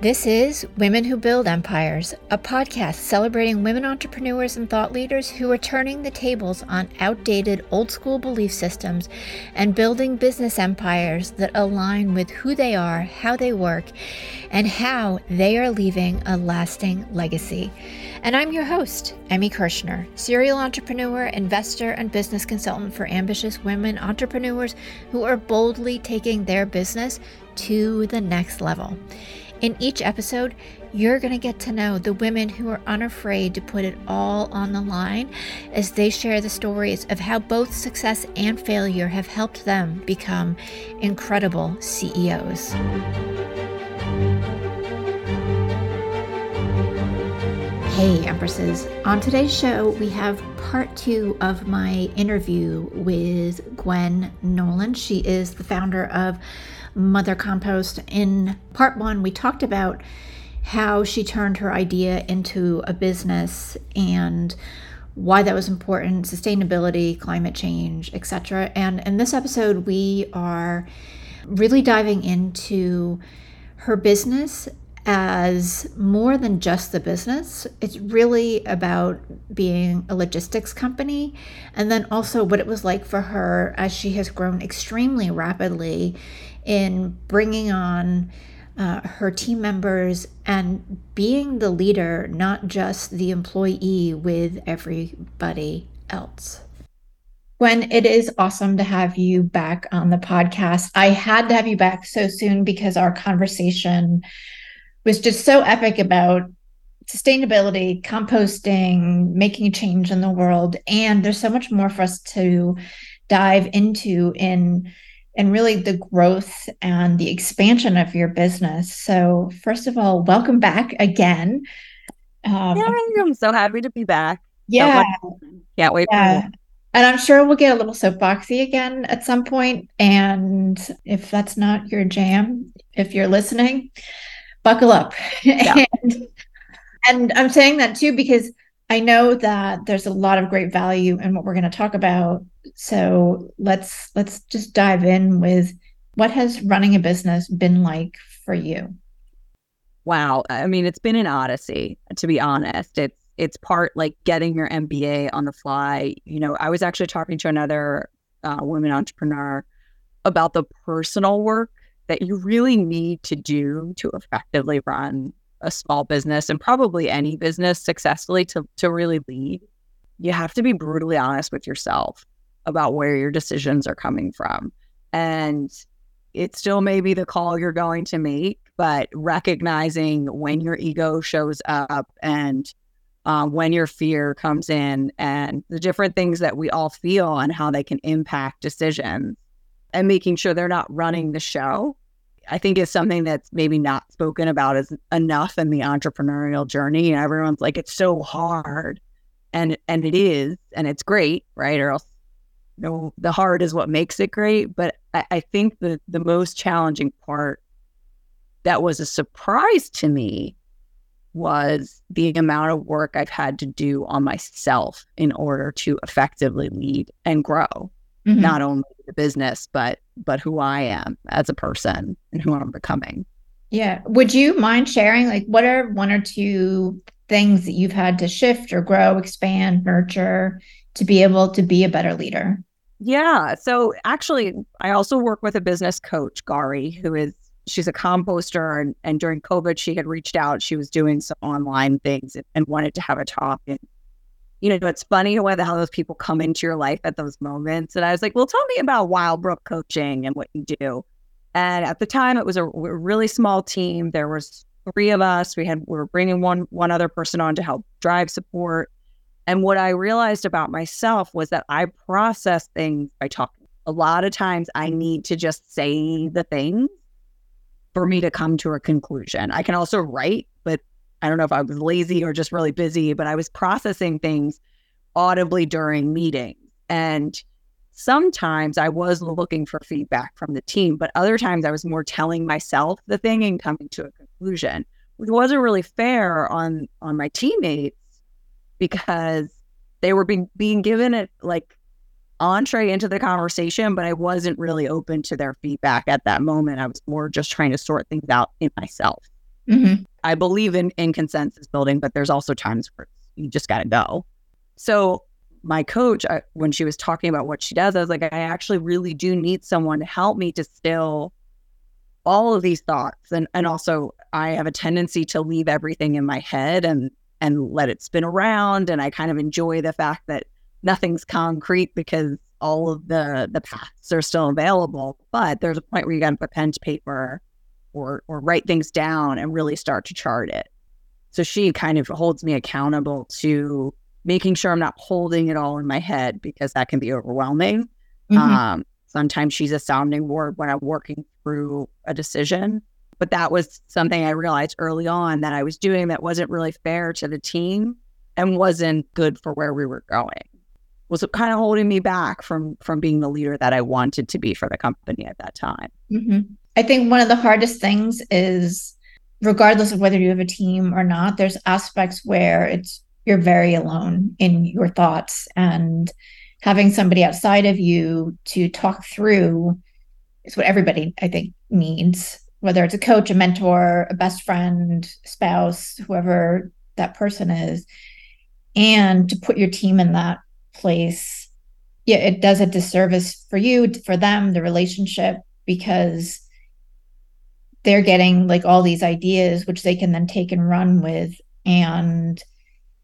This is Women Who Build Empires, a podcast celebrating women entrepreneurs and thought leaders who are turning the tables on outdated old school belief systems and building business empires that align with who they are, how they work, and how they are leaving a lasting legacy. And I'm your host, Emmy Kirschner, serial entrepreneur, investor, and business consultant for ambitious women entrepreneurs who are boldly taking their business to the next level. In each episode, you're going to get to know the women who are unafraid to put it all on the line as they share the stories of how both success and failure have helped them become incredible CEOs. Hey, Empresses. On today's show, we have part two of my interview with Gwenn Nolan. She is the founder of Mother Compost. In part one, we talked about how she turned her idea into a business and why that was important, sustainability, climate change, etc. And in this episode, we are really diving into her business as more than just the business. It's really about being a logistics company and then also what it was like for her as she has grown extremely rapidly in bringing on uh, her team members and being the leader, not just the employee with everybody else. Gwenn, it is awesome to have you back on the podcast. I had to have you back so soon because our conversation was just so epic about sustainability, composting, making a change in the world. And there's so much more for us to dive into in and really the growth and the expansion of your business. So, first of all, welcome back again. Um, yeah, I'm so happy to be back. Yeah. Can't wait. Yeah. And I'm sure we'll get a little soapboxy again at some point. And if that's not your jam, if you're listening, buckle up. Yeah. and, and I'm saying that too because I know that there's a lot of great value in what we're going to talk about. So let's let's just dive in with what has running a business been like for you? Wow, I mean it's been an odyssey to be honest. It's it's part like getting your MBA on the fly. You know, I was actually talking to another uh, woman entrepreneur about the personal work that you really need to do to effectively run a small business and probably any business successfully to, to really lead, you have to be brutally honest with yourself about where your decisions are coming from. And it still may be the call you're going to make, but recognizing when your ego shows up and um, when your fear comes in and the different things that we all feel and how they can impact decisions and making sure they're not running the show I think is something that's maybe not spoken about as enough in the entrepreneurial journey. And everyone's like, it's so hard. And and it is, and it's great, right? Or else you know, the hard is what makes it great. But I, I think the the most challenging part that was a surprise to me was the amount of work I've had to do on myself in order to effectively lead and grow mm-hmm. not only the business, but but who I am as a person and who I'm becoming. Yeah. Would you mind sharing like what are one or two things that you've had to shift or grow, expand, nurture to be able to be a better leader? Yeah. So actually, I also work with a business coach, Gari, who is she's a composter and, and during COVID she had reached out. She was doing some online things and, and wanted to have a talk. And you know, it's funny where the hell those people come into your life at those moments. And I was like, well, tell me about Wildbrook coaching and what you do. And at the time, it was a, really small team. There was three of us. We had we were bringing one one other person on to help drive support. And what I realized about myself was that I process things by talking. A lot of times, I need to just say the things for me to come to a conclusion. I can also write, I don't know if I was lazy or just really busy, but I was processing things audibly during meetings. And sometimes I was looking for feedback from the team, but other times I was more telling myself the thing and coming to a conclusion, which wasn't really fair on on my teammates because they were being being given it like entree into the conversation, but I wasn't really open to their feedback at that moment. I was more just trying to sort things out in myself. Mm-hmm. I believe in in consensus building, but there's also times where you just got to go. So my coach, I, when she was talking about what she does, I was like, I actually really do need someone to help me distill all of these thoughts, and and also I have a tendency to leave everything in my head and and let it spin around, and I kind of enjoy the fact that nothing's concrete because all of the the paths are still available. But there's a point where you got to put pen to paper or or write things down and really start to chart it. So she kind of holds me accountable to making sure I'm not holding it all in my head because that can be overwhelming. Mm-hmm. Um, sometimes she's a sounding board when I'm working through a decision. But that was something I realized early on that I was doing that wasn't really fair to the team and wasn't good for where we were going. Was kind of holding me back from from being the leader that I wanted to be for the company at that time. Mm-hmm. I think one of the hardest things is, regardless of whether you have a team or not, there's aspects where it's you're very alone in your thoughts and having somebody outside of you to talk through is what everybody I think needs, whether it's a coach, a mentor, a best friend, spouse, whoever that person is. And to put your team in that place, yeah, it does a disservice for you, for them, the relationship, because they're getting like all these ideas, which they can then take and run with. And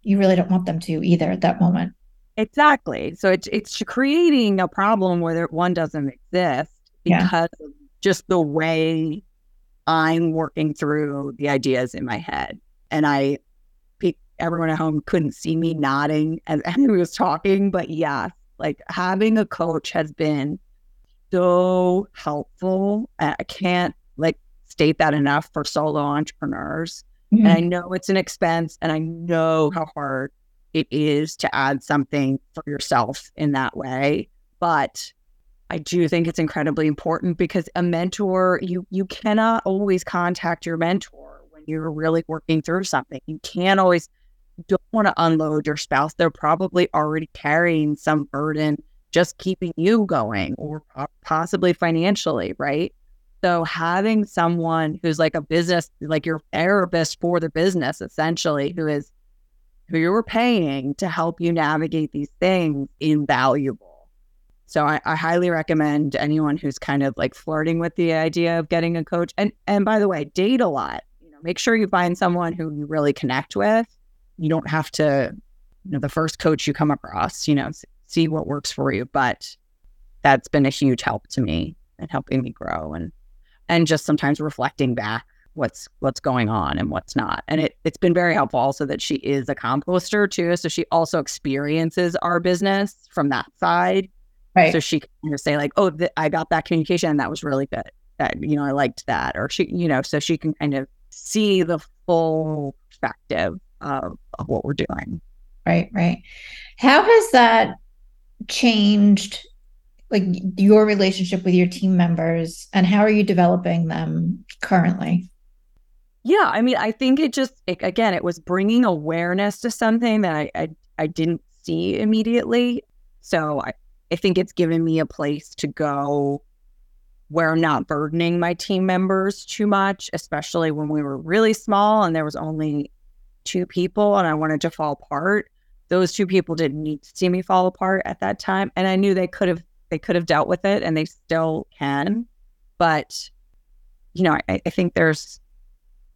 you really don't want them to either at that moment. Exactly. So it's it's creating a problem where one doesn't exist because yeah. of just the way I'm working through the ideas in my head. And I everyone at home couldn't see me nodding as Henry was talking, but yeah, like having a coach has been so helpful. I can't like state that enough for solo entrepreneurs Mm-hmm. And I know it's an expense and I know how hard it is to add something for yourself in that way. But I do think it's incredibly important because a mentor, you you cannot always contact your mentor when you're really working through something. You can't always don't want to unload your spouse. They're probably already carrying some burden just keeping you going or possibly financially, right? So having someone who's like a business, like your therapist for the business, essentially, who is who you're paying to help you navigate these things, invaluable. So I, I highly recommend anyone who's kind of like flirting with the idea of getting a coach. And and by the way, date a lot. You know, make sure you find someone who you really connect with. You don't have to, you know, the first coach you come across, you know, see what works for you. But that's been a huge help to me and helping me grow and and just sometimes reflecting back what's what's going on and what's not. And it it's been very helpful also that she is a composter too. So she also experiences our business from that side. Right. So she can say like, oh, th- I got that communication and that was really good. That you know, I liked that. Or she, you know, so she can kind of see the full perspective of, of what we're doing. Right, right. How has that changed like your relationship with your team members and how are you developing them currently? Yeah, I mean, I think it just it, again, it was bringing awareness to something that I, I I didn't see immediately. So I I think it's given me a place to go where I'm not burdening my team members too much, especially when we were really small and there was only two people and I wanted to fall apart. Those two people didn't need to see me fall apart at that time. And I knew they could have they could have dealt with it and they still can. But, you know, I, I think there's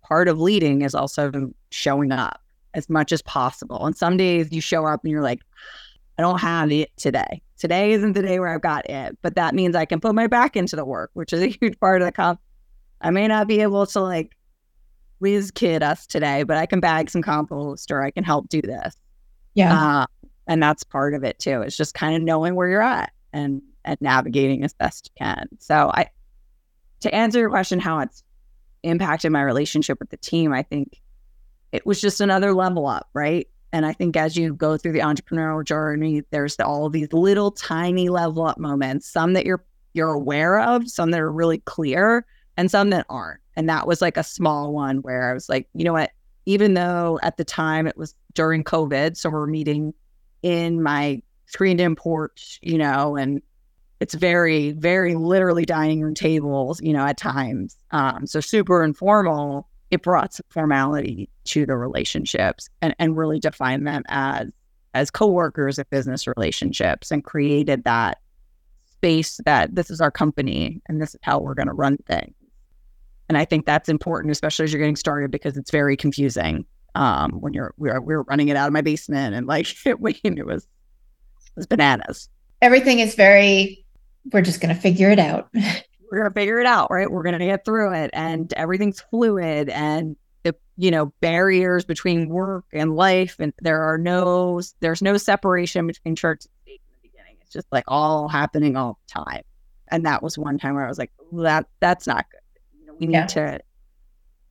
part of leading is also showing up as much as possible. And some days you show up and you're like, I don't have it today. Today isn't the day where I've got it, but that means I can put my back into the work, which is a huge part of the comp. I may not be able to like whiz kid us today, but I can bag some compost or I can help do this. Yeah. Uh, and that's part of it too. It's just kind of knowing where you're at and and navigating as best you can. So I to answer your question how it's impacted my relationship with the team, I think it was just another level up, right? And I think as you go through the entrepreneurial journey, there's all these little tiny level up moments, some that you're you're aware of, some that are really clear, and some that aren't. And that was like a small one where I was like, you know what? Even though at the time it was during COVID, so we're meeting in my screened in porch, you know, and it's very, very literally dining room tables, you know, at times. Um, so super informal. it brought some formality to the relationships and, and really defined them as as coworkers of business relationships and created that space that this is our company and this is how we're going to run things. And I think that's important, especially as you're getting started, because it's very confusing um, when you're we are, we were running it out of my basement and like it, it was was bananas. Everything is very. We're just going to figure it out. we're going to figure it out, right? We're going to get through it, and everything's fluid, and the you know barriers between work and life, and there are no there's no separation between church and state in the beginning. It's just like all happening all the time, and that was one time where I was like, that that's not good. You know, we need yeah. to,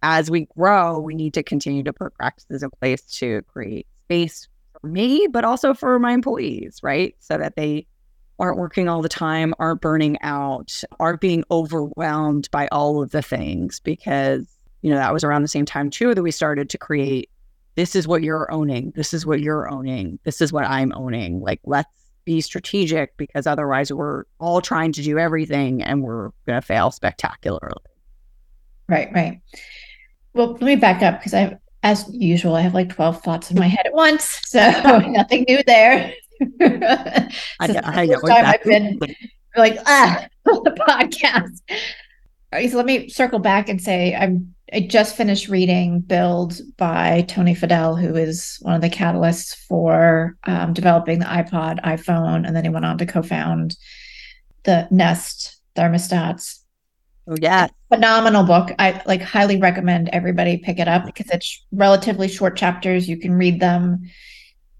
as we grow, we need to continue to put practices in place to create space me, but also for my employees, right? So that they aren't working all the time, aren't burning out, aren't being overwhelmed by all of the things because, you know, that was around the same time too that we started to create this is what you're owning. This is what you're owning. This is what I'm owning. Like, let's be strategic because otherwise we're all trying to do everything and we're going to fail spectacularly. Right, right. Well, let me back up because I, as usual, I have like 12 thoughts in my head at once. So nothing new there. I, I know time I've been like ah the podcast. All right, so let me circle back and say I'm I just finished reading Build by Tony Fadell, who is one of the catalysts for um, developing the iPod, iPhone, and then he went on to co-found the Nest thermostats. Yeah, phenomenal book. I like highly recommend everybody pick it up because it's relatively short chapters. You can read them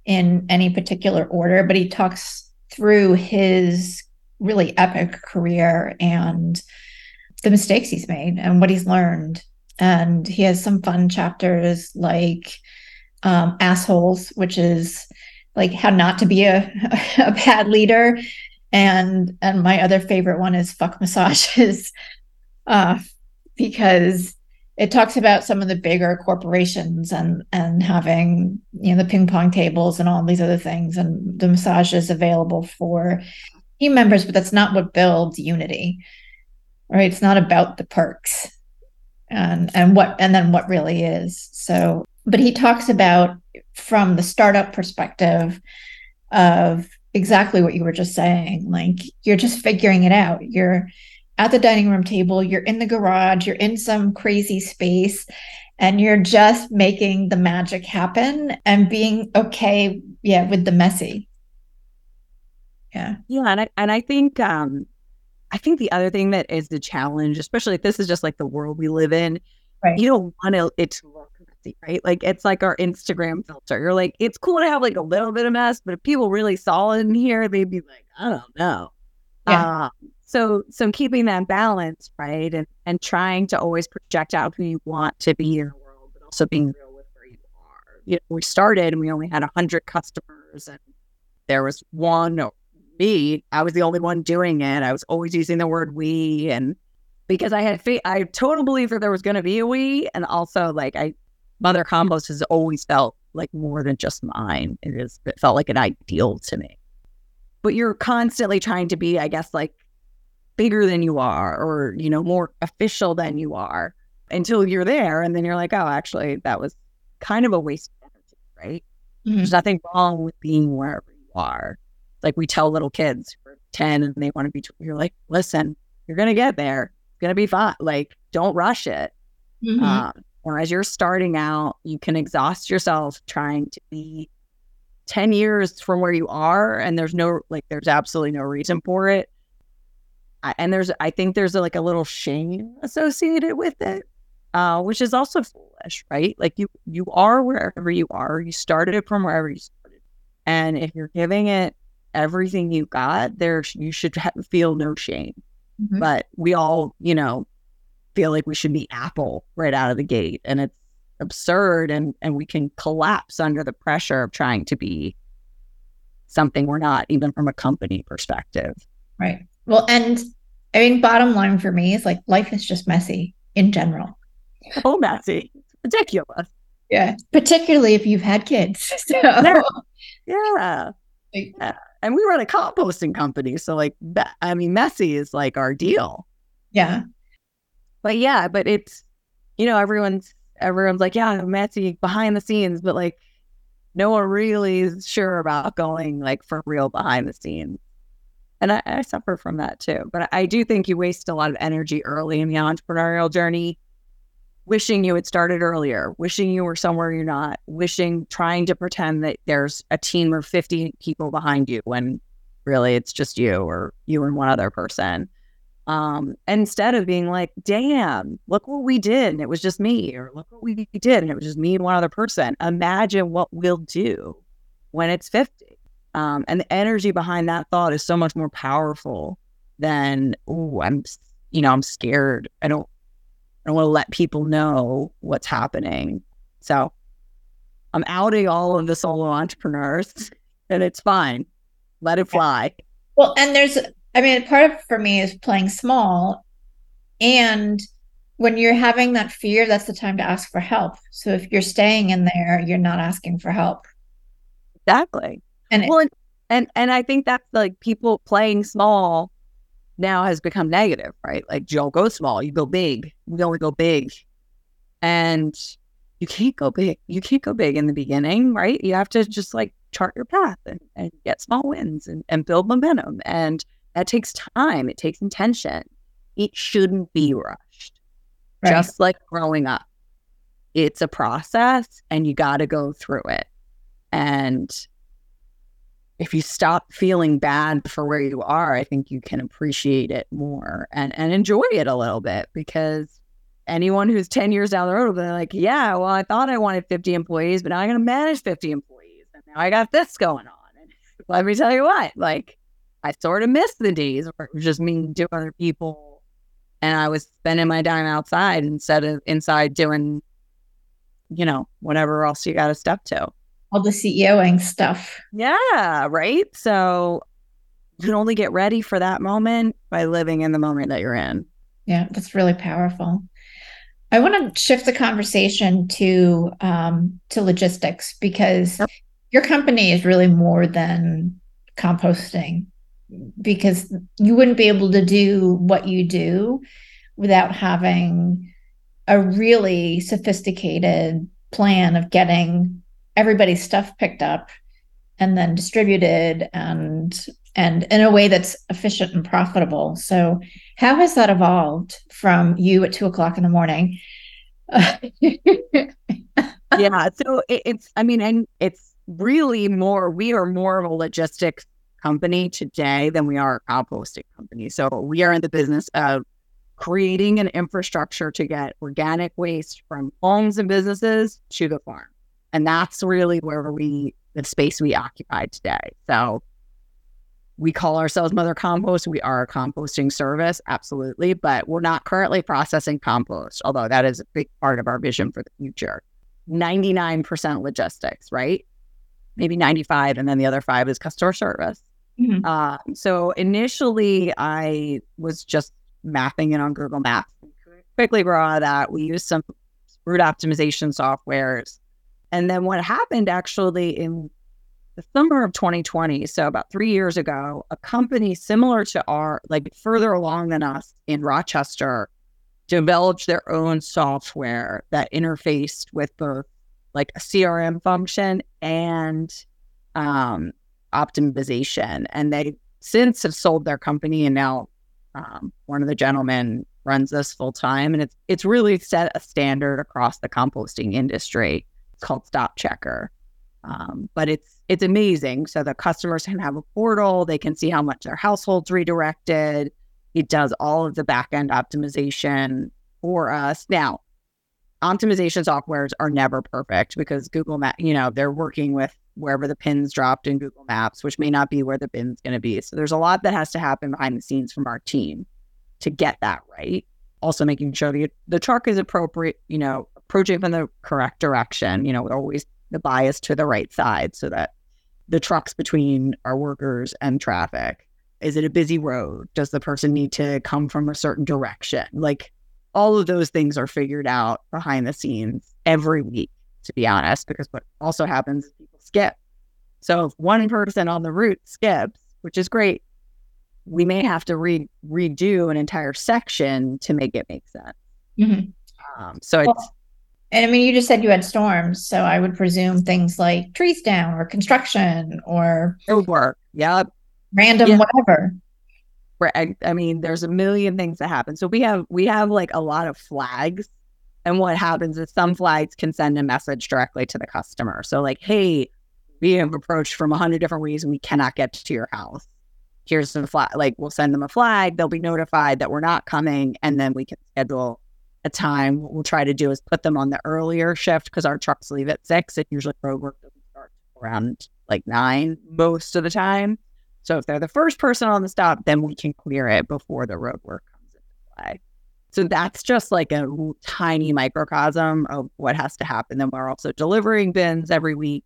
in any particular order, but he talks through his really epic career and the mistakes he's made and what he's learned. And he has some fun chapters like um, assholes, which is like how not to be a, a bad leader. And and my other favorite one is fuck massages, uh, because it talks about some of the bigger corporations and and having you know the ping pong tables and all these other things and the massages available for team members but that's not what builds unity right? It's not about the perks and and what and then what really is. So but he talks about from the startup perspective of exactly what you were just saying like you're just figuring it out. You're at the dining room table, you're in the garage, you're in some crazy space, and you're just making the magic happen and being okay, yeah, with the messy. Yeah. Yeah. And I and I think um I think the other thing that is the challenge, especially if this is just like the world we live in, right. you don't want to it to look messy, right? Like it's like our Instagram filter. You're like, it's cool to have like a little bit of mess, but if people really saw it in here, they'd be like, I don't know. Yeah. Uh, so so keeping that balance right and and trying to always project out who you want to be in the world but also being real with where you are. You know we started and we only had 100 customers and there was one or me i was the only one doing it. I was always using the word we and because i had faith i totally believed that there was going to be a we and also like i mother compost has always felt like more than just mine. It is it felt like an ideal to me. But you're constantly trying to be i guess like bigger than you are or, you know, more official than you are until you're there. And then you're like, oh, actually, that was kind of a waste of energy, right? Mm-hmm. There's nothing wrong with being wherever you are. Like we tell little kids who are 10 and they want to be, you're like, listen, you're going to get there. It's going to be fine. Like, don't rush it. Mm-hmm. Um, or as you're starting out, you can exhaust yourself trying to be 10 years from where you are. And there's no, like, there's absolutely no reason for it and there's I think there's a, like a little shame associated with it, uh, which is also foolish, right? Like you you are wherever you are. You started from wherever you started, and if you're giving it everything you got, there you should ha- feel no shame. Mm-hmm. But we all, you know, feel like we should be Apple right out of the gate, and it's absurd, and and we can collapse under the pressure of trying to be something we're not, even from a company perspective. Right. Well, and I mean, bottom line for me is like life is just messy in general. Oh, messy. ridiculous. Yeah. Particularly if you've had kids. So. Yeah. yeah. And we run a composting company. So, like, I mean, messy is like our deal. Yeah. But yeah, but it's, you know, everyone's everyone's like, yeah, messy behind the scenes, but like no one really is sure about going like for real behind the scenes. And I, I suffer from that too. But I do think you waste a lot of energy early in the entrepreneurial journey, wishing you had started earlier, wishing you were somewhere you're not, wishing, trying to pretend that there's a team of 50 people behind you when really it's just you or you and one other person. Um, instead of being like, damn, look what we did. And it was just me, or look what we did. And it was just me and one other person. Imagine what we'll do when it's 50. Um, and the energy behind that thought is so much more powerful than, oh, I'm, you know, I'm scared. I don't, I don't want to let people know what's happening. So I'm outing all of the solo entrepreneurs and it's fine. Let it fly. Well, and there's I mean, part of for me is playing small. And when you're having that fear, that's the time to ask for help. So if you're staying in there, you're not asking for help. Exactly. And well, and, and and I think that's like people playing small now has become negative, right? Like you don't go small, you go big. We only go big. And you can't go big. You can't go big in the beginning, right? You have to just like chart your path and, and get small wins and, and build momentum. And that takes time, it takes intention. It shouldn't be mm-hmm. rushed, right. just like growing up. It's a process and you got to go through it. And if you stop feeling bad for where you are, I think you can appreciate it more and, and enjoy it a little bit because anyone who's 10 years down the road will be like, yeah, well, I thought I wanted 50 employees, but now I'm going to manage 50 employees. And now I got this going on. And let me tell you what, like, I sort of miss the days where it was just me doing other people and I was spending my time outside instead of inside doing, you know, whatever else you got to step to. All the CEOing stuff. Yeah, right. So you can only get ready for that moment by living in the moment that you're in. Yeah, that's really powerful. I want to shift the conversation to um, to logistics because yep. your company is really more than composting because you wouldn't be able to do what you do without having a really sophisticated plan of getting everybody's stuff picked up and then distributed and and in a way that's efficient and profitable so how has that evolved from you at two o'clock in the morning yeah so it, it's i mean and it's really more we are more of a logistics company today than we are a composting company. So we are in the business of creating an infrastructure to get organic waste from homes and businesses to the farm. And that's really where we, the space we occupy today. So we call ourselves Mother Compost. We are a composting service, absolutely, but we're not currently processing compost, although that is a big part of our vision for the future. 99% logistics, right? Maybe 95, and then the other five is customer service. Mm-hmm. Uh, so initially, I was just mapping it on Google Maps. Quickly of that. We used some route optimization softwares. And then what happened actually in the summer of 2020, so about three years ago, a company similar to our, like further along than us in Rochester, developed their own software that interfaced with both like a CRM function and um, optimization. And they since have sold their company and now um, one of the gentlemen runs this full time. And it's it's really set a standard across the composting industry. It's called Stop Checker. Um, but it's it's amazing. So the customers can have a portal, they can see how much their households redirected. It does all of the back end optimization for us. Now, optimization softwares are never perfect because Google Map, you know, they're working with wherever the pins dropped in Google Maps, which may not be where the pin's going to be. So there's a lot that has to happen behind the scenes from our team to get that right. Also making sure the, the truck is appropriate, you know, approaching from the correct direction, you know, always the bias to the right side so that the trucks between our workers and traffic. Is it a busy road? Does the person need to come from a certain direction? Like all of those things are figured out behind the scenes every week, to be honest, because what also happens is people skip. So if one person on the route skips, which is great, we may have to re- redo an entire section to make it make sense. Mm-hmm. Um, so it's And I mean, you just said you had storms, so I would presume things like trees down or construction or it work. Yep. Random yeah. whatever. Right. I mean, there's a million things that happen. So we have we have like a lot of flags, and what happens is some flags can send a message directly to the customer. So like, hey, we have approached from a hundred different ways, and we cannot get to your house. Here's some flag. Like we'll send them a flag. They'll be notified that we're not coming, and then we can schedule a time. What we'll try to do is put them on the earlier shift because our trucks leave at six. It usually road work around like nine most of the time. So if they're the first person on the stop, then we can clear it before the road work comes into play. So that's just like a tiny microcosm of what has to happen. Then we're also delivering bins every week,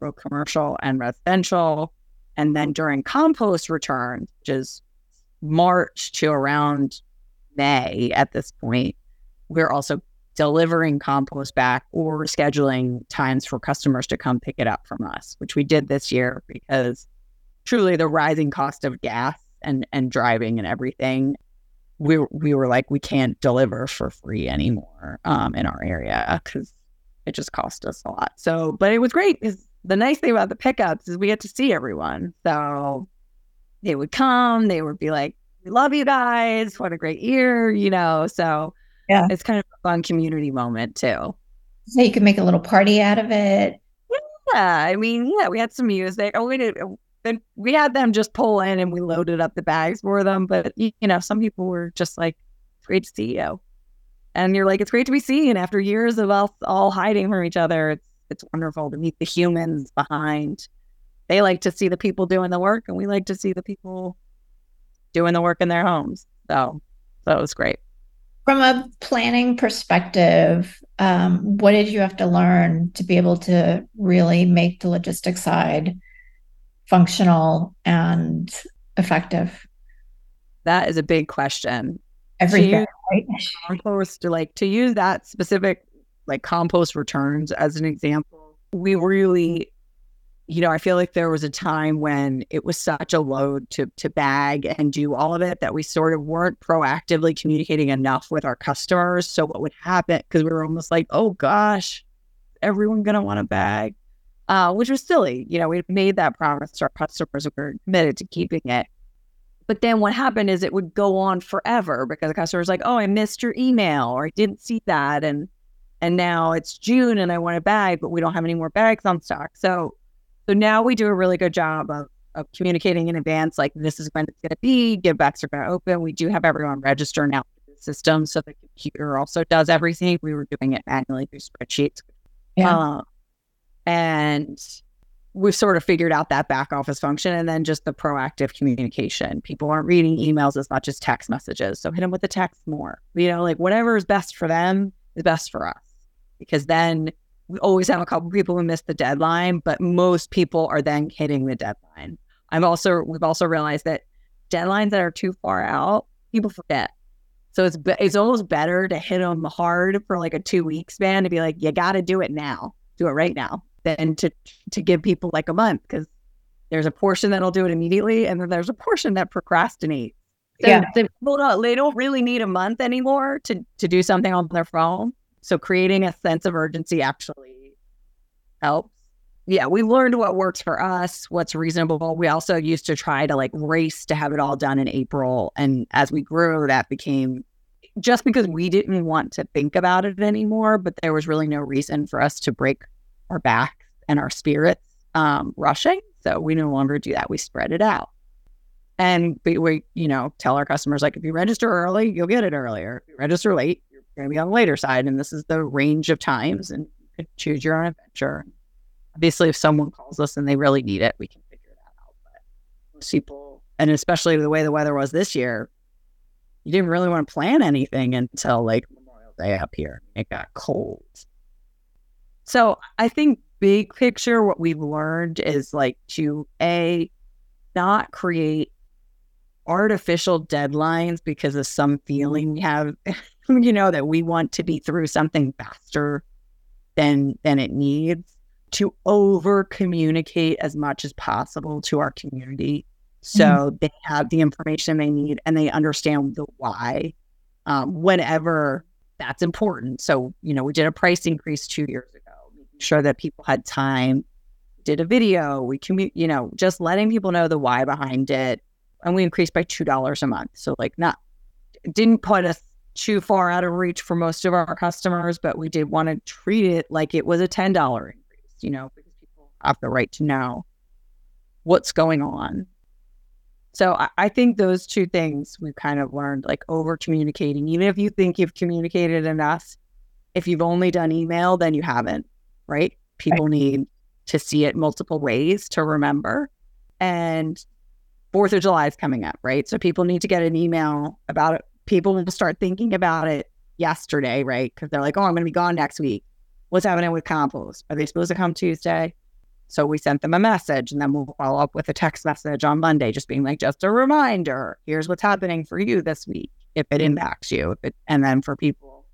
both commercial and residential. And then during compost returns, which is March to around May at this point, we're also delivering compost back or scheduling times for customers to come pick it up from us, which we did this year because truly the rising cost of gas and and driving and everything we we were like we can't deliver for free anymore um, in our area because it just cost us a lot. So, but it was great because the nice thing about the pickups is we get to see everyone. So they would come, they would be like, "We love you guys! What a great year!" You know. So yeah, it's kind of a fun community moment too. So you can make a little party out of it. Yeah, I mean, yeah, we had some music. Oh, we did then we had them just pull in and we loaded up the bags for them. But you know, some people were just like, "It's great to see you," and you're like, "It's great to be seen." After years of us all hiding from each other, it's it's wonderful to meet the humans behind. They like to see the people doing the work, and we like to see the people doing the work in their homes. So that was great. From a planning perspective, um, what did you have to learn to be able to really make the logistics side functional and effective? That is a big question. Everything, right? Compost, to like to use that specific like compost returns as an example, we really, you know, I feel like there was a time when it was such a load to to bag and do all of it that we sort of weren't proactively communicating enough with our customers. So what would happen because we were almost like, oh gosh, everyone gonna want a bag uh, which was silly. You know, we made that promise to our customers. We were committed to keeping it. But then what happened is it would go on forever because the customer's like, oh, I missed your email or I didn't see that. And and now it's June and I want a bag, but we don't have any more bags on stock. So so now we do a really good job of of communicating in advance, like this is when it's gonna be, give backs are gonna open. We do have everyone register now in the system. So the computer also does everything. We were doing it manually through spreadsheets. Yeah. Uh, and we've sort of figured out that back office function and then just the proactive communication. People aren't reading emails as much as text messages. So hit them with the text more. You know, like whatever is best for them is best for us. Because then we always have a couple people who miss the deadline, but most people are then hitting the deadline. I'm also we've also realized that deadlines that are too far out, people forget. So it's it's almost better to hit them hard for like a two week span to be like, you got to do it now, do it right now than to to give people like a month because there's a portion that'll do it immediately and then there's a portion that procrastinates. So yeah. they, don't, they don't really need a month anymore to to do something on their phone. So creating a sense of urgency actually helps. Yeah, we learned what works for us, what's reasonable. We also used to try to like race to have it all done in April. And as we grew, that became just because we didn't want to think about it anymore, but there was really no reason for us to break our backs and our spirits um, rushing. So we no longer do that. We spread it out. And we, we, you know, tell our customers like, if you register early, you'll get it earlier. If you register late, you're going to be on the later side. And this is the range of times and you choose your own adventure. Obviously, if someone calls us and they really need it, we can figure that out. But most people, and especially the way the weather was this year, you didn't really want to plan anything until like Memorial Day up here. It got cold. So I think big picture, what we've learned is like to a not create artificial deadlines because of some feeling we have, you know, that we want to be through something faster than than it needs. To over communicate as much as possible to our community so mm-hmm. they have the information they need and they understand the why um, whenever that's important. So, you know, we did a price increase two years ago, making sure that people had time, did a video, we commute, you know, just letting people know the why behind it. And we increased by $2 a month. So, like, not, didn't put us too far out of reach for most of our customers, but we did want to treat it like it was a $10 increase, you know, because people have the right to know what's going on. So I, I think those two things we've kind of learned like over communicating, even if you think you've communicated enough, if you've only done email, then you haven't, right? People right. need to see it multiple ways to remember. And Fourth of July is coming up, right? So people need to get an email about it. People will start thinking about it yesterday, right? Because they're like, oh, I'm going to be gone next week. What's happening with compost? Are they supposed to come Tuesday? So we sent them a message and then we'll follow up with a text message on Monday, just being like, just a reminder, here's what's happening for you this week if it impacts you. It, and then for people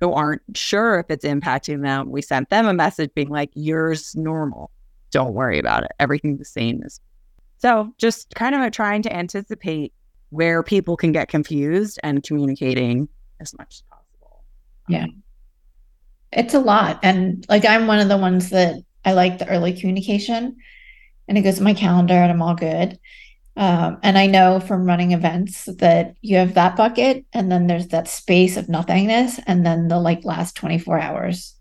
who aren't sure if it's impacting them, we sent them a message being like, yours normal. Don't worry about it. Everything's the same. So just kind of trying to anticipate where people can get confused and communicating as much as possible. Yeah. It's a lot. And like I'm one of the ones that I like the early communication and it goes to my calendar and I'm all good. Um, and I know from running events that you have that bucket and then there's that space of nothingness and then the like last 24 hours.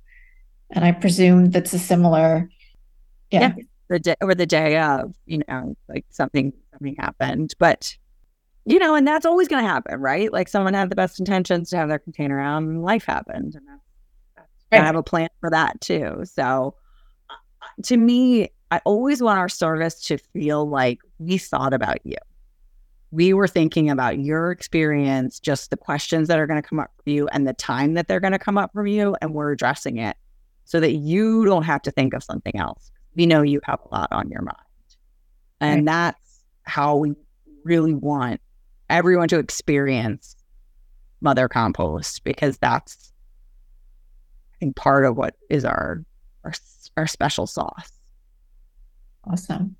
And I presume that's a similar, yeah. yeah the day or the day of, you know, like something, something happened, but you know, and that's always going to happen, right? Like someone had the best intentions to have their container out and life happened. And that's, that's right. I have a plan for that too. So, uh, uh, to me, I always want our service to feel like we thought about you. We were thinking about your experience, just the questions that are going to come up for you and the time that they're going to come up from you, and we're addressing it so that you don't have to think of something else. We know you have a lot on your mind. And right. that's how we really want everyone to experience mother compost because that's I think part of what is our our our special sauce. Awesome.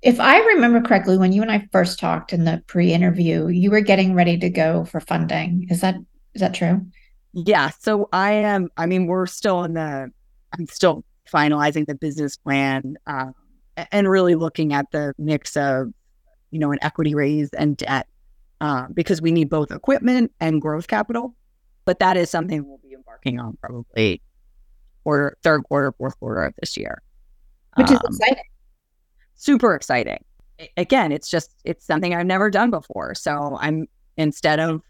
If I remember correctly, when you and I first talked in the pre-interview, you were getting ready to go for funding. Is that is that true? Yeah. So I am. I mean, we're still in the. I'm still finalizing the business plan um, and really looking at the mix of, you know, an equity raise and debt uh, because we need both equipment and growth capital. But that is something we'll be embarking on probably quarter, third quarter, fourth quarter of this year. Which is um, exciting. Super exciting. Again, it's just, it's something I've never done before. So I'm, instead of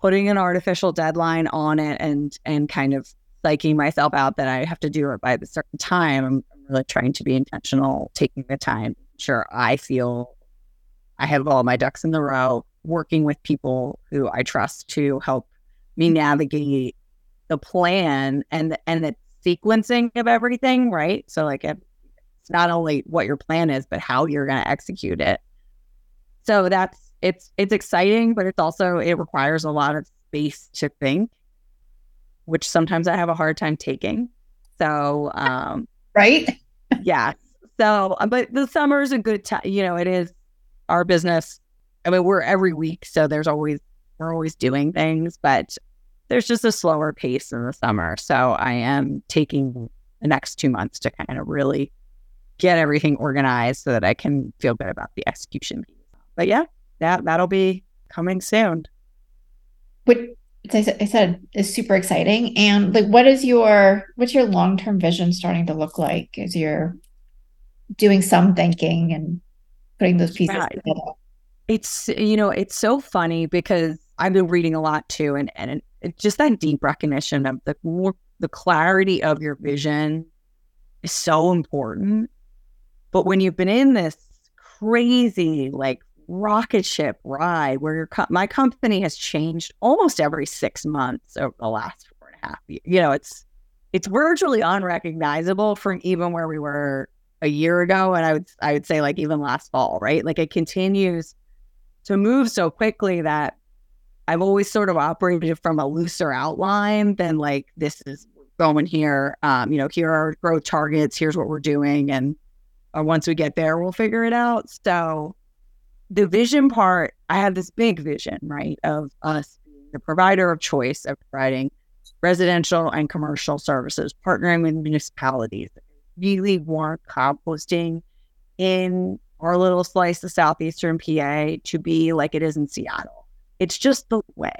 putting an artificial deadline on it and, and kind of psyching myself out that I have to do it by a certain time, I'm, I'm really trying to be intentional, taking the time. Sure, I feel I have all my ducks in the row, working with people who I trust to help me navigate the plan and and the sequencing of everything, right? So like it's not only what your plan is, but how you're going to execute it. So that's it's it's exciting, but it's also it requires a lot of space to think, which sometimes I have a hard time taking. So um right? yeah. So but the summer is a good time, you know, it is our business. I mean, we're every week, so there's always we're always doing things, but there's just a slower pace in the summer. So I am taking the next two months to kind of really get everything organized so that I can feel good about the execution. But yeah, that that'll be coming soon. What I said is super exciting. And like, what is your what's your long term vision starting to look like as you're doing some thinking and putting those pieces right. together? It's you know it's so funny because I've been reading a lot too, and and just that deep recognition of the more the clarity of your vision is so important. But when you've been in this crazy like rocket ship ride where your co- my company has changed almost every six months over the last four and a half years, you know, it's it's virtually unrecognizable from even where we were a year ago, and I would I would say like even last fall, right? Like it continues to move so quickly that I've always sort of operated from a looser outline than like this is going here. Um, you know, here are growth targets. Here's what we're doing, and uh, once we get there, we'll figure it out. So the vision part, I have this big vision, right, of us being the provider of choice of providing residential and commercial services, partnering with municipalities really want composting in our little slice of southeastern PA to be like it is in Seattle. It's just the way.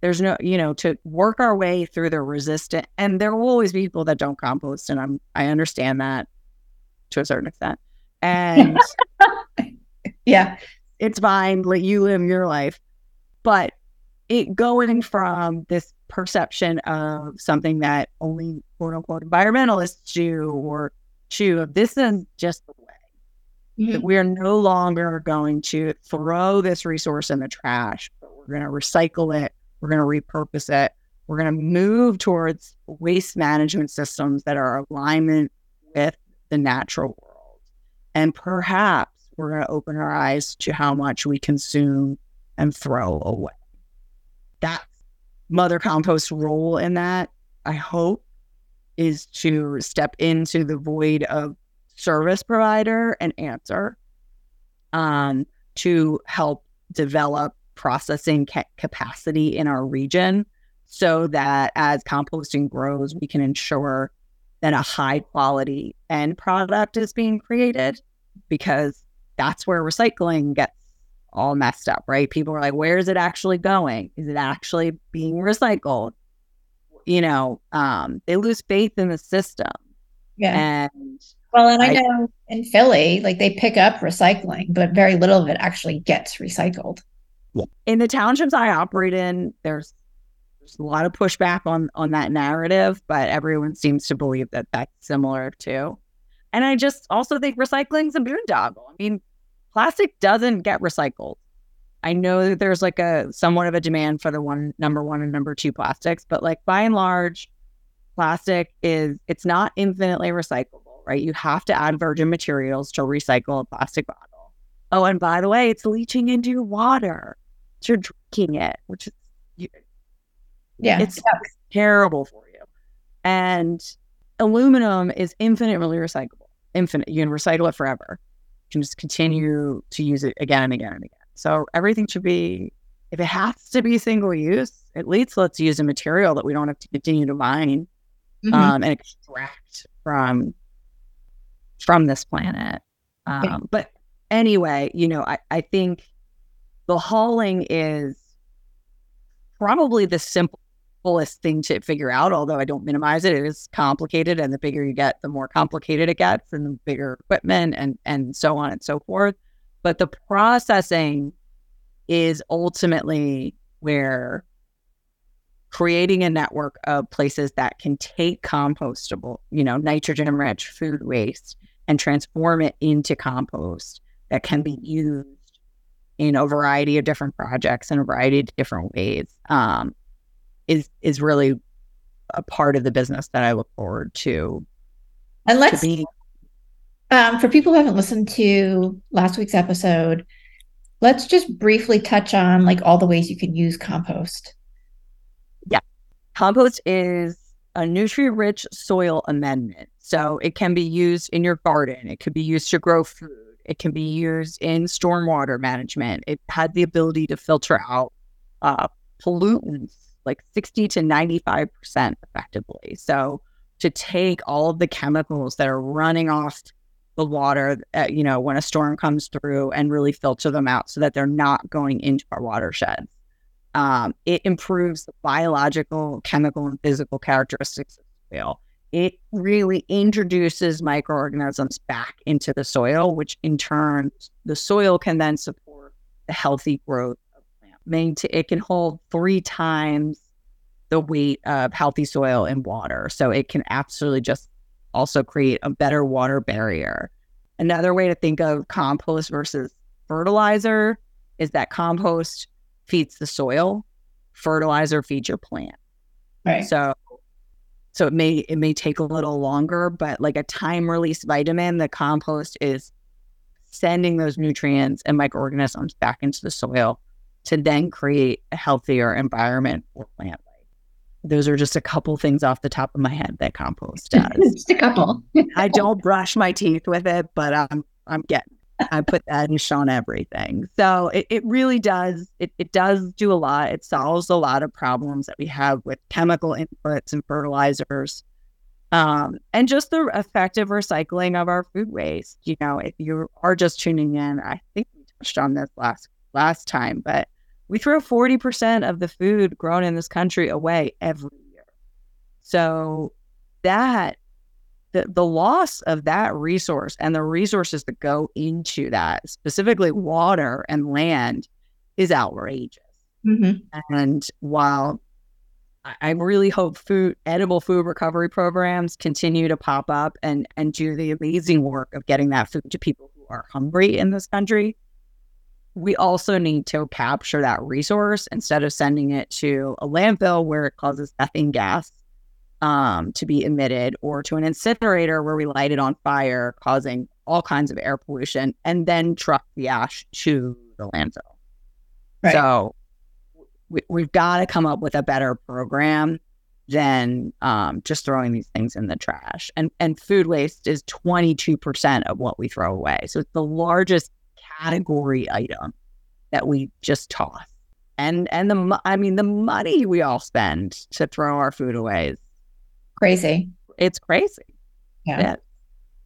There's no, you know, to work our way through the resistant, and there will always be people that don't compost, and I'm I understand that to a certain extent, and yeah, it's fine. Let you live your life, but it going from this perception of something that only quote unquote environmentalists do or chew this is just the way. Mm-hmm. that we are no longer going to throw this resource in the trash. But we're going to recycle it. We're going to repurpose it. We're going to move towards waste management systems that are alignment with the natural world. And perhaps we're going to open our eyes to how much we consume and throw away. That's mother compost role in that, I hope, is to step into the void of service provider and answer um, to help develop processing ca- capacity in our region so that as composting grows, we can ensure that a high quality end product is being created because that's where recycling gets all messed up, right? People are like, where is it actually going? Is it actually being recycled? You know, um, they lose faith in the system. Yeah. And well, and I, I know in Philly, like they pick up recycling, but very little of it actually gets recycled. In the townships I operate in, there's there's a lot of pushback on on that narrative, but everyone seems to believe that that's similar too. And I just also think recycling's a boondoggle. I mean, plastic doesn't get recycled. I know that there's like a somewhat of a demand for the one number one and number two plastics, but like by and large, plastic is it's not infinitely recyclable, right? You have to add virgin materials to recycle a plastic bottle. Oh, and by the way, it's leaching into your water. So you're drinking it, which is yeah, it's yeah. terrible for you. And aluminum is infinitely recyclable. Infinite. You can recycle it forever can just continue to use it again and again and again. So everything should be, if it has to be single use, at least let's use a material that we don't have to continue to mine mm-hmm. um, and extract from from this planet. Um. But anyway, you know, I, I think the hauling is probably the simple simplest thing to figure out, although I don't minimize it. It is complicated, and the bigger you get, the more complicated it gets, and the bigger equipment and and so on and so forth. But the processing is ultimately where creating a network of places that can take compostable, you know, nitrogen rich food waste and transform it into compost that can be used in a variety of different projects in a variety of different ways. Um, is is really a part of the business that I look forward to. And let's to um, for people who haven't listened to last week's episode, let's just briefly touch on like all the ways you can use compost. Yeah, compost is a nutrient-rich soil amendment. So it can be used in your garden. It could be used to grow food. It can be used in stormwater management. It had the ability to filter out uh, pollutants like 60 to 95% effectively. So to take all of the chemicals that are running off the water, uh, you know, when a storm comes through and really filter them out so that they're not going into our watersheds. Um, it improves the biological, chemical, and physical characteristics of soil. It really introduces microorganisms back into the soil, which in turn, the soil can then support the healthy growth maintain it can hold three times the weight of healthy soil and water. So it can absolutely just also create a better water barrier. Another way to think of compost versus fertilizer is that compost feeds the soil, fertilizer feeds your plant. Right. So so it may it may take a little longer, but like a time release vitamin, the compost is sending those nutrients and microorganisms back into the soil to then create a healthier environment for plant life. Those are just a couple things off the top of my head that compost does. just a couple. I don't brush my teeth with it, but I'm I'm getting. I put that in on everything. So it, it really does, it, it does do a lot. It solves a lot of problems that we have with chemical inputs and fertilizers. Um, and just the effective recycling of our food waste. You know, if you are just tuning in, I think we touched on this last last time, but we throw 40% of the food grown in this country away every year. So that the, the loss of that resource and the resources that go into that, specifically water and land, is outrageous. Mm-hmm. And while I really hope food edible food recovery programs continue to pop up and and do the amazing work of getting that food to people who are hungry in this country. We also need to capture that resource instead of sending it to a landfill where it causes methane gas um, to be emitted or to an incinerator where we light it on fire, causing all kinds of air pollution, and then truck the ash to the landfill. Right. So we, have got to come up with a better program than um, just throwing these things in the trash. And and food waste is 22% of what we throw away. So it's the largest category item that we just toss. And and the I mean the money we all spend to throw our food away is Crazy. It's crazy. Yeah. It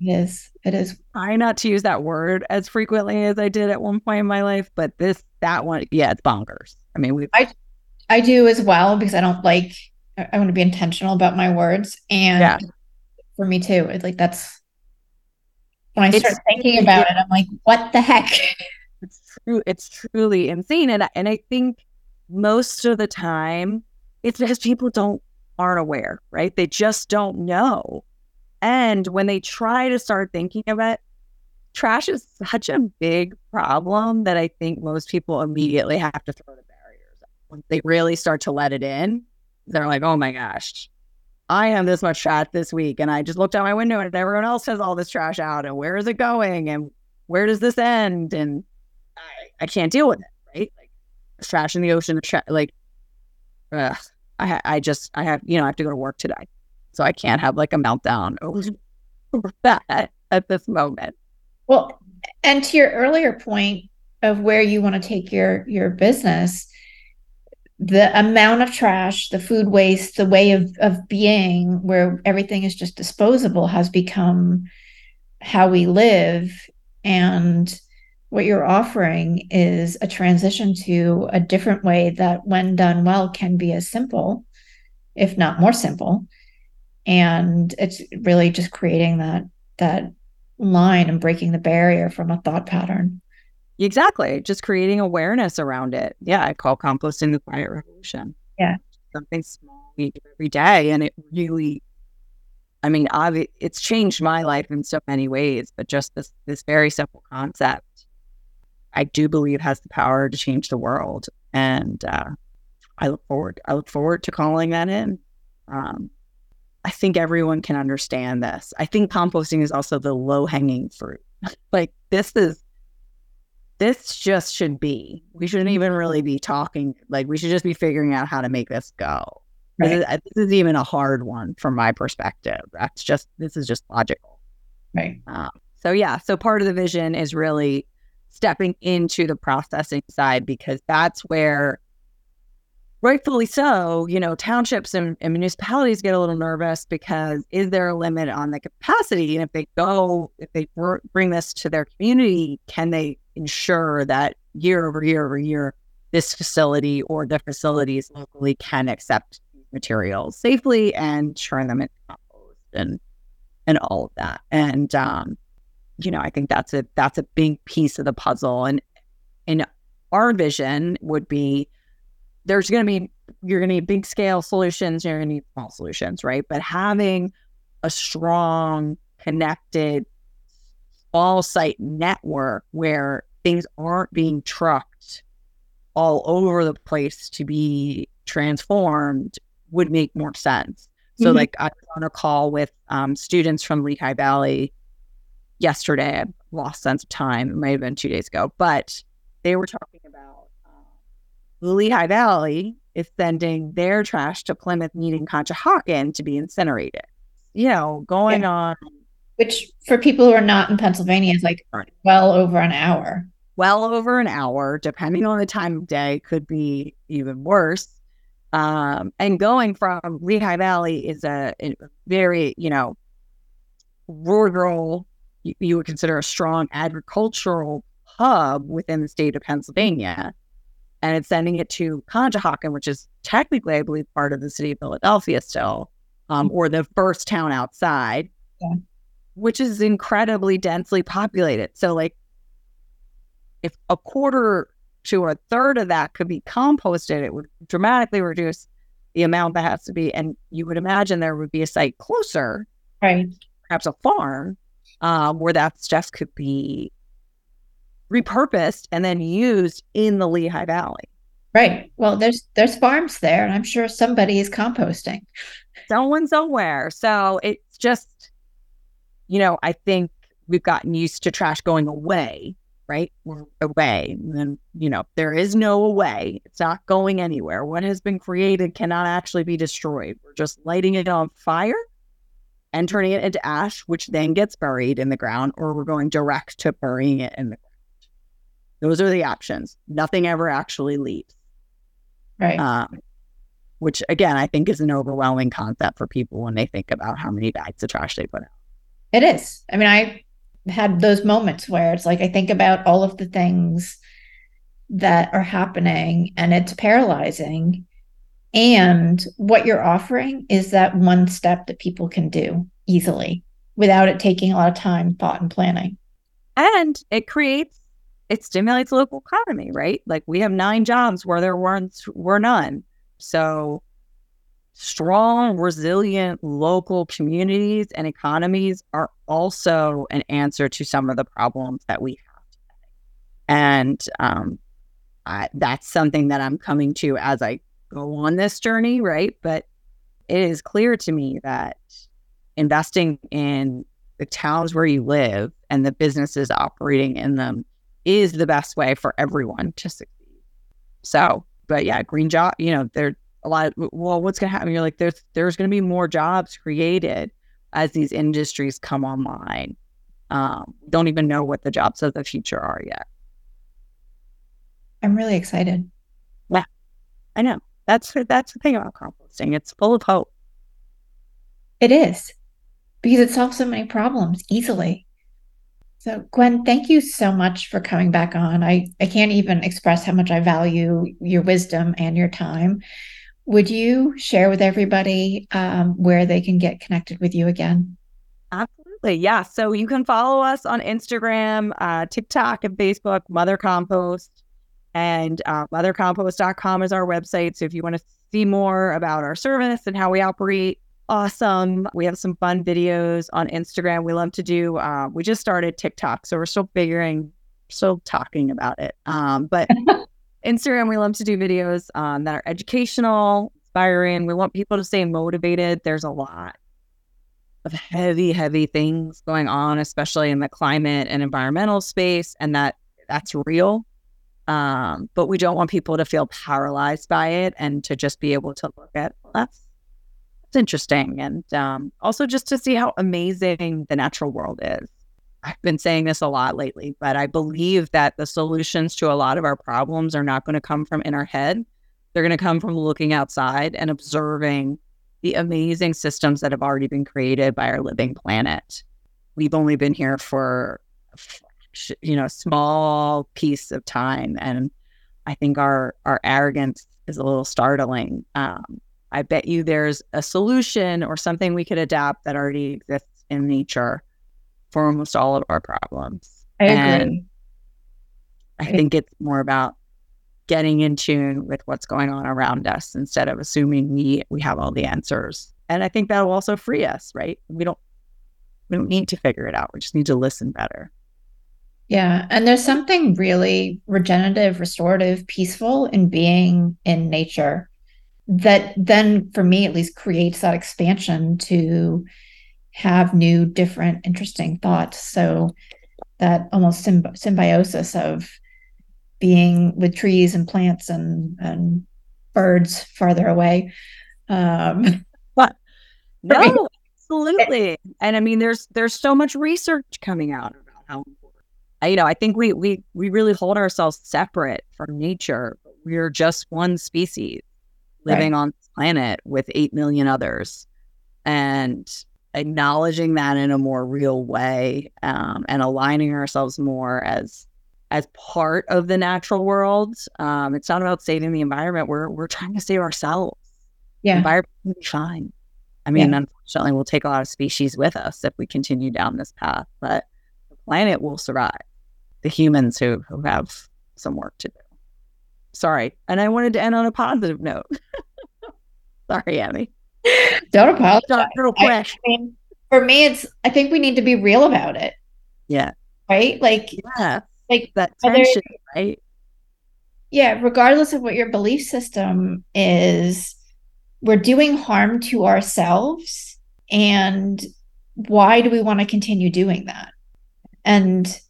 is. It is. Try not to use that word as frequently as I did at one point in my life, but this, that one, yeah, it's bonkers. I mean, we. I, I do as well because I don't like. I want to be intentional about my words, and yeah. for me too, it's like that's when I start thinking about it, I'm like, what the heck? It's true. It's truly insane, and and I think most of the time it's because people don't aren't aware, right? They just don't know. And when they try to start thinking about it, trash is such a big problem that I think most people immediately have to throw the barriers up. When they really start to let it in, they're like, oh my gosh, I have this much trash this week. And I just looked out my window and everyone else has all this trash out. And where is it going? And where does this end? And I, I can't deal with it, right? Like trash in the ocean, tra- like, ugh. I I just I have you know I have to go to work today, so I can't have like a meltdown over that at this moment. Well, and to your earlier point of where you want to take your your business, the amount of trash, the food waste, the way of of being where everything is just disposable has become how we live. And what you're offering is a transition to a different way that when done well can be as simple if not more simple. And it's really just creating that that line and breaking the barrier from a thought pattern exactly just creating awareness around it yeah i call composting the quiet revolution yeah something small we do every day and it really i mean obvi- it's changed my life in so many ways but just this this very simple concept I do believe has the power to change the world. And uh, I look forward. I look forward to calling that in. Um, I think everyone can understand this. I think composting is also the low hanging fruit. like this is this just should be. We shouldn't even really be talking. Like we should just be figuring out how to make this go. Right. This, is, this, is, even a hard one from my perspective. That's just this is just logical. Right. Um, so yeah. So part of the vision is really stepping into the processing side because that's where rightfully so you know townships and, and, municipalities get a little nervous because is there a limit on the capacity and if they go if they bring this to their community can they ensure that year over year over year this facility or the facilities locally can accept materials safely and turn them into compost and and all of that and um you know, I think that's a that's a big piece of the puzzle. And in our vision would be there's going to be you're going to need big scale solutions, you're going to need small solutions, right? But having a strong, connected, all site network where things aren't being trucked all over the place to be transformed would make more sense. So, mm-hmm. like, I was on a call with um, students from Lehigh Valley yesterday. I lost sense of time. It might have been two days ago, but they were talking about uh, Lehigh Valley is sending their trash to Plymouth, Meeting Conshohocken to be incinerated. You know, going yeah. on Which for people who are not in Pennsylvania is like well over an hour. Well over an hour, depending on the time of day, could be even worse. Um, and going from Lehigh Valley is a, a very, you know, rural, you, you would consider a strong agricultural hub within the state of Pennsylvania. And it's sending it to Conshohocken, which is technically, I believe, part of the city of Philadelphia still, um, or the first town outside, yeah. Which is incredibly densely populated. So, like, if a quarter to a third of that could be composted, it would dramatically reduce the amount that has to be. And you would imagine there would be a site closer, right? Perhaps a farm um, where that stuff could be repurposed and then used in the Lehigh Valley. Right. Well, there's there's farms there, and I'm sure somebody is composting. Someone somewhere. So it's just, you know, I think we've gotten used to trash going away, right? We're away. And then, you know, there is no away. It's not going anywhere. What has been created cannot actually be destroyed. We're just lighting it on fire and turning it into ash, which then gets buried in the ground, or we're going direct to burying it in the ground. Those are the options. Nothing ever actually leaves. Right. Um, which again, I think is an overwhelming concept for people when they think about how many bags of trash they put out. It is. I mean, I had those moments where it's like I think about all of the things that are happening and it's paralyzing. And what you're offering is that one step that people can do easily without it taking a lot of time, thought, and planning. And it creates it stimulates local economy, right? Like we have nine jobs where there weren't were none. So strong, resilient local communities and economies are also an answer to some of the problems that we have. And um, I, that's something that I'm coming to as I go on this journey, right? But it is clear to me that investing in the towns where you live and the businesses operating in them is the best way for everyone to succeed. So, but yeah, green job, you know, there a lot of, well, what's going to happen? You're like, there's, there's going to be more jobs created as these industries come online. Um, don't even know what the jobs of the future are yet. I'm really excited. Yeah, I know. That's that's the thing about composting. It's full of hope. It is because it solves so many problems easily. So, Gwenn, thank you so much for coming back on. I, I can't even express how much I value your wisdom and your time. Would you share with everybody um, where they can get connected with you again? Absolutely. Yeah. So you can follow us on Instagram, uh, TikTok, and Facebook, Mother Compost. And uh, mothercompost.com is our website. So if you want to see more about our service and how we operate, awesome. We have some fun videos on Instagram. We love to do. Uh, we just started TikTok, so we're still figuring, still talking about it. Um, but Instagram, we love to do videos um, that are educational, inspiring. We want people to stay motivated. There's a lot of heavy, heavy things going on, especially in the climate and environmental space, and that that's real. Um, but we don't want people to feel paralyzed by it and to just be able to look at well, that's it's interesting. And um, also just to see how amazing the natural world is. I've been saying this a lot lately, but I believe that the solutions to a lot of our problems are not going to come from in our head. They're going to come from looking outside and observing the amazing systems that have already been created by our living planet. We've only been here for, you know, small piece of time, and I think our our arrogance is a little startling. Um, I bet you there's a solution or something we could adapt that already exists in nature for almost all of our problems. I and agree. I think it's more about getting in tune with what's going on around us instead of assuming we we have all the answers. And I think that will also free us, right? We don't we don't need to figure it out. We just need to listen better. Yeah. And there's something really regenerative, restorative, peaceful in being in nature that then for me at least creates that expansion to have new different interesting thoughts so that almost symb- symbiosis of being with trees and plants and and birds farther away um but no Absolutely. And I mean, there's there's so much research coming out about how important. You know, I think we we we really hold ourselves separate from nature. We're just one species living right. on this planet with eight million others, and acknowledging that in a more real way um, and aligning ourselves more as as part of the natural world. Um, it's not about saving the environment. We're we're trying to save ourselves. Yeah, the environment will be fine. I mean, yeah. unfortunately, we'll take a lot of species with us if we continue down this path, but the planet will survive. The humans who who have some work to do. Sorry, and I wanted to end on a positive note. Sorry, Abby. Don't apologize. I, mean, for me, it's. I think we need to be real about it. Yeah. Right. Like. Yeah. Like that tension, right? Yeah. Regardless of what your belief system is, we're doing harm to ourselves, and why do we want to continue doing that? And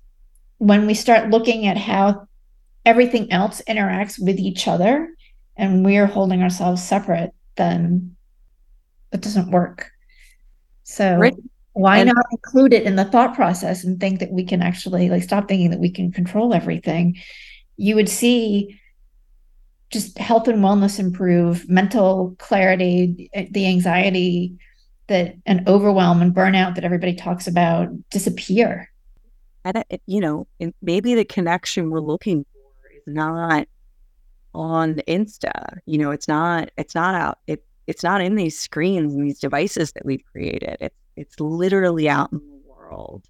when we start looking at how everything else interacts with each other and we're holding ourselves separate, then it doesn't work. So right. why and- not include it in the thought process and think that we can actually like stop thinking that we can control everything? You would see just health and wellness improve, mental clarity, eh, the anxiety that and overwhelm and burnout that everybody talks about disappear. And you know, maybe the connection we're looking for is not on Insta. You know, it's not. It's not out. It it's not in these screens and these devices that we've created. It's it's literally out in the world,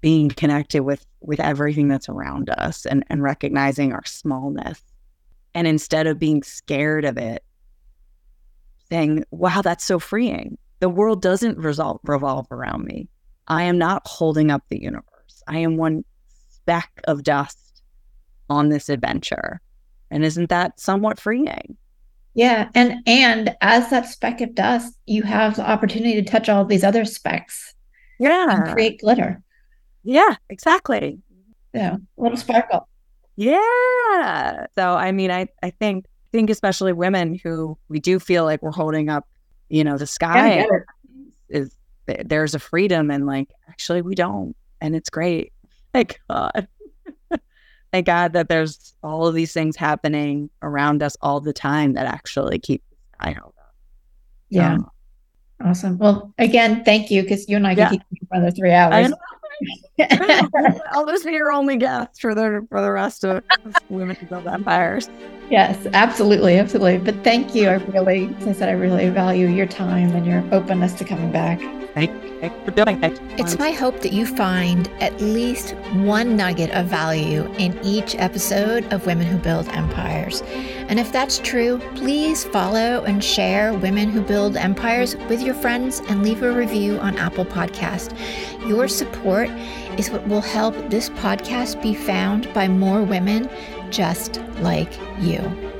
being connected with with everything that's around us and and recognizing our smallness. And instead of being scared of it, saying, "Wow, that's so freeing." The world doesn't resolve, revolve around me. I am not holding up the universe. I am one speck of dust on this adventure. And isn't that somewhat freeing? Yeah, and and as that speck of dust, you have the opportunity to touch all these other specks. Yeah, create glitter. Yeah, exactly. Yeah, a little sparkle. Yeah. So I mean, I I think think especially women who we do feel like we're holding up, you know, the sky yeah, is there's a freedom and like actually we don't, and it's great. Thank God thank God that there's all of these things happening around us all the time that actually keep held up. Yeah. awesome. Well, again, thank you because you and I yeah. can keep for another three hours. I'll just be your only guest for the for the rest of Women Who Build Empires. Yes, absolutely, absolutely. But thank you. I really, as I said, I really value your time and your openness to coming back. Thank you for doing it. It's my hope that you find at least one nugget of value in each episode of Women Who Build Empires. And if that's true, please follow and share Women Who Build Empires with your friends and leave a review on Apple Podcast. Your support is what will help this podcast be found by more women just like you.